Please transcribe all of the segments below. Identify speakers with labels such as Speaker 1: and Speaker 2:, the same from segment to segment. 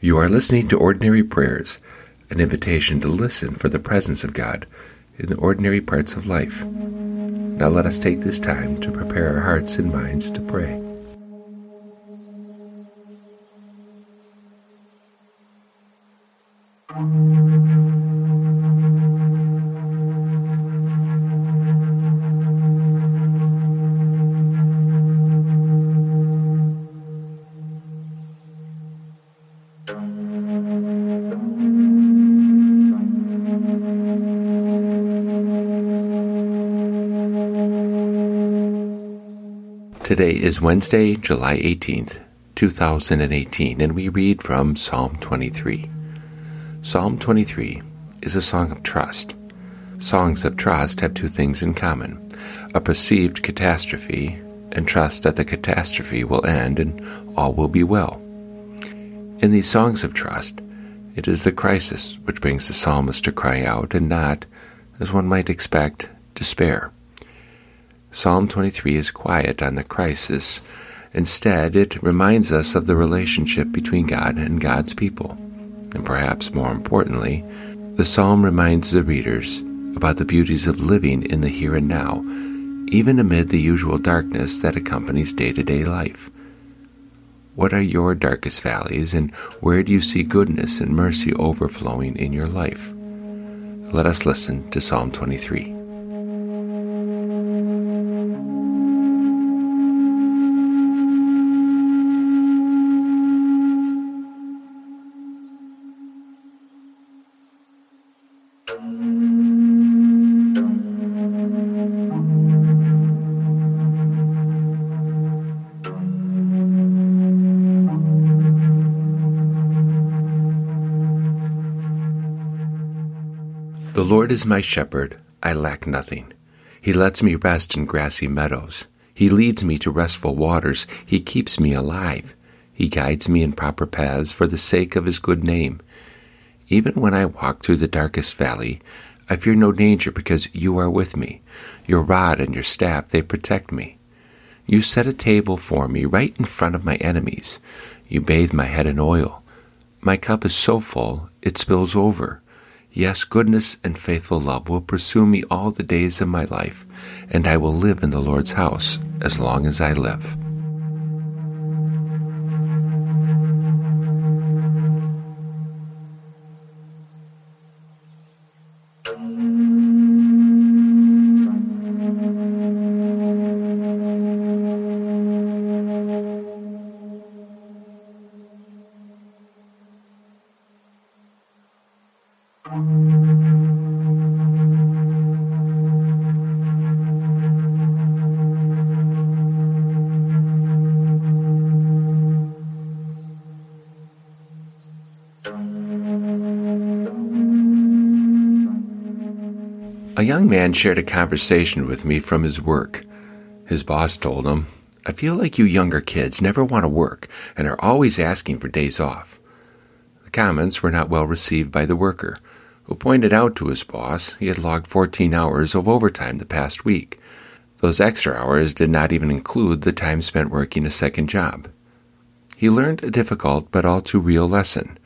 Speaker 1: You are listening to Ordinary Prayers, an invitation to listen for the presence of God in the ordinary parts of life. Now let us take this time to prepare our hearts and minds to pray. Today is Wednesday, July 18th, 2018, and we read from Psalm 23. Psalm 23 is a song of trust. Songs of trust have two things in common a perceived catastrophe and trust that the catastrophe will end and all will be well. In these songs of trust, it is the crisis which brings the psalmist to cry out and not, as one might expect, despair. Psalm 23 is quiet on the crisis. Instead, it reminds us of the relationship between God and God's people. And perhaps more importantly, the psalm reminds the readers about the beauties of living in the here and now, even amid the usual darkness that accompanies day to day life. What are your darkest valleys, and where do you see goodness and mercy overflowing in your life? Let us listen to Psalm 23. The Lord is my shepherd, I lack nothing. He lets me rest in grassy meadows. He leads me to restful waters. He keeps me alive. He guides me in proper paths for the sake of his good name. Even when I walk through the darkest valley, I fear no danger because you are with me. Your rod and your staff, they protect me. You set a table for me right in front of my enemies. You bathe my head in oil. My cup is so full, it spills over. Yes, goodness and faithful love will pursue me all the days of my life, and I will live in the Lord's house as long as I live. A young man shared a conversation with me from his work. His boss told him, I feel like you younger kids never want to work and are always asking for days off. The comments were not well received by the worker, who pointed out to his boss he had logged 14 hours of overtime the past week. Those extra hours did not even include the time spent working a second job. He learned a difficult but all too real lesson.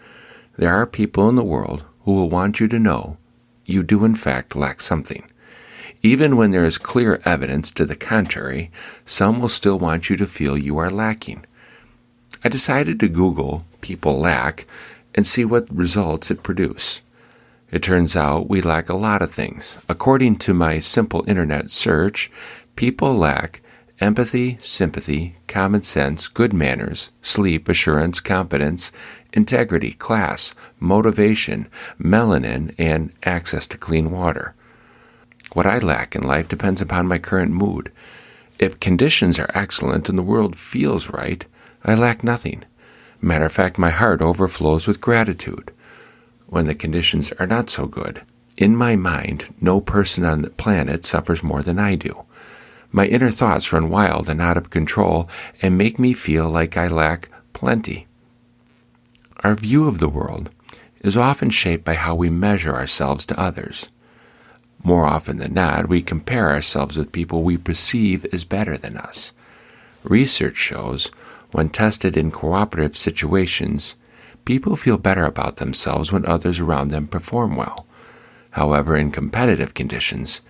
Speaker 1: There are people in the world who will want you to know you do in fact lack something. Even when there is clear evidence to the contrary, some will still want you to feel you are lacking. I decided to Google people lack and see what results it produced. It turns out we lack a lot of things. According to my simple internet search, people lack empathy, sympathy, common sense, good manners, sleep, assurance, competence, integrity, class, motivation, melanin, and access to clean water. What I lack in life depends upon my current mood. If conditions are excellent and the world feels right, I lack nothing. Matter of fact, my heart overflows with gratitude. When the conditions are not so good, in my mind, no person on the planet suffers more than I do. My inner thoughts run wild and out of control and make me feel like I lack plenty. Our view of the world is often shaped by how we measure ourselves to others. More often than not, we compare ourselves with people we perceive as better than us. Research shows, when tested in cooperative situations, people feel better about themselves when others around them perform well. However, in competitive conditions,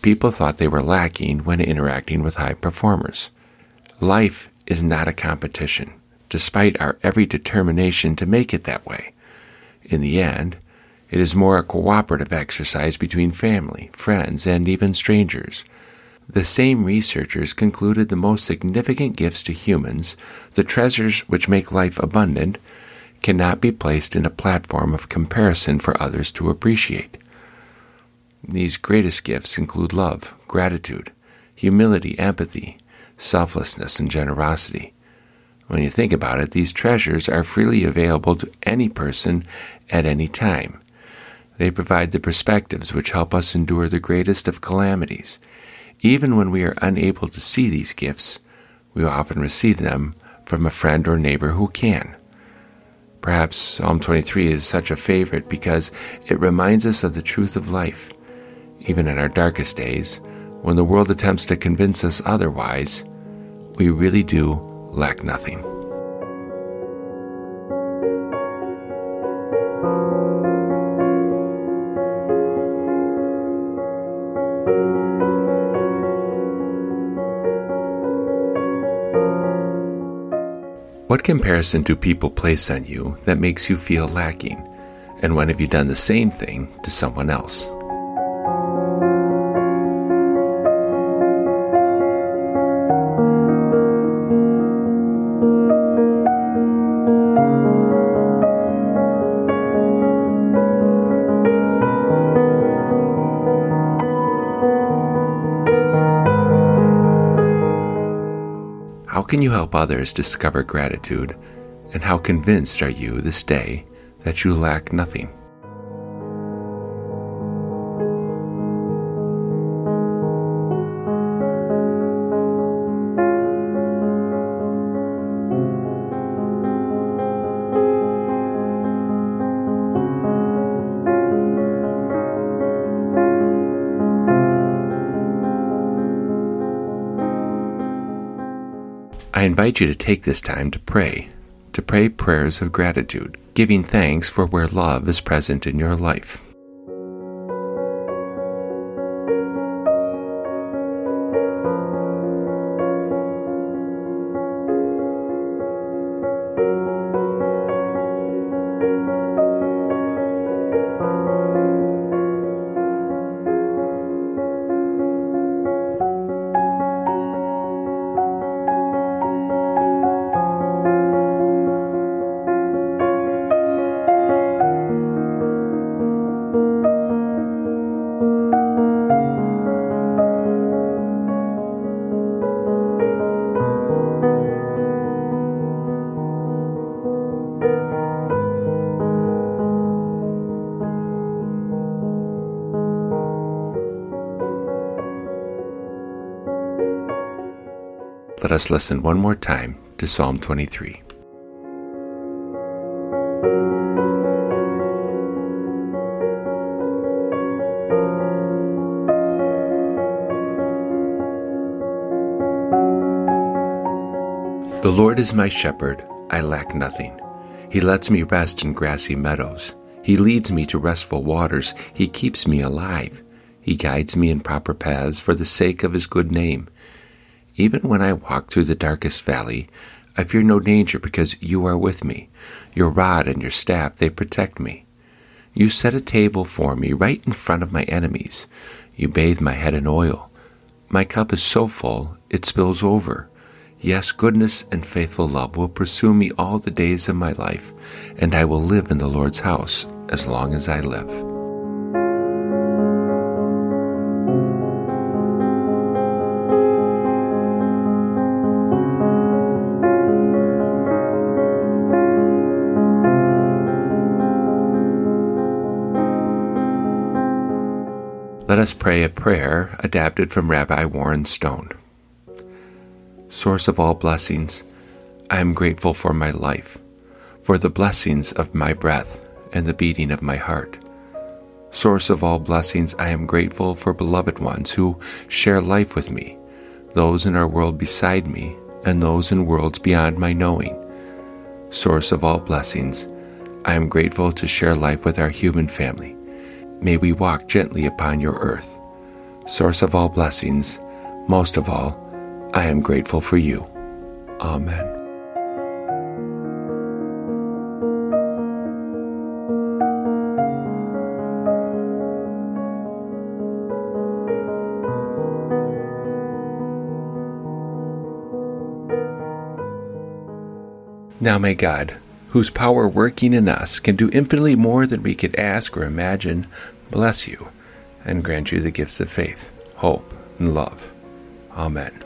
Speaker 1: people thought they were lacking when interacting with high performers. Life is not a competition, despite our every determination to make it that way. In the end, it is more a cooperative exercise between family, friends, and even strangers. The same researchers concluded the most significant gifts to humans, the treasures which make life abundant, cannot be placed in a platform of comparison for others to appreciate. These greatest gifts include love, gratitude, humility, empathy, selflessness, and generosity. When you think about it, these treasures are freely available to any person at any time. They provide the perspectives which help us endure the greatest of calamities even when we are unable to see these gifts, we often receive them from a friend or neighbor who can. Perhaps Psalm 23 is such a favorite because it reminds us of the truth of life. Even in our darkest days, when the world attempts to convince us otherwise, we really do lack nothing. What comparison do people place on you that makes you feel lacking? And when have you done the same thing to someone else? Can you help others discover gratitude? And how convinced are you this day that you lack nothing? Invite you to take this time to pray, to pray prayers of gratitude, giving thanks for where love is present in your life. Let us listen one more time to Psalm 23. The Lord is my shepherd, I lack nothing. He lets me rest in grassy meadows. He leads me to restful waters. He keeps me alive. He guides me in proper paths for the sake of his good name. Even when I walk through the darkest valley, I fear no danger because you are with me. Your rod and your staff, they protect me. You set a table for me right in front of my enemies. You bathe my head in oil. My cup is so full, it spills over. Yes, goodness and faithful love will pursue me all the days of my life, and I will live in the Lord's house as long as I live. Us pray a prayer adapted from Rabbi Warren Stone. Source of all blessings, I am grateful for my life, for the blessings of my breath and the beating of my heart. Source of all blessings, I am grateful for beloved ones who share life with me, those in our world beside me, and those in worlds beyond my knowing. Source of all blessings, I am grateful to share life with our human family. May we walk gently upon your earth. Source of all blessings, most of all, I am grateful for you. Amen. Now may God, whose power working in us can do infinitely more than we could ask or imagine, bless you and grant you the gifts of faith, hope, and love. Amen.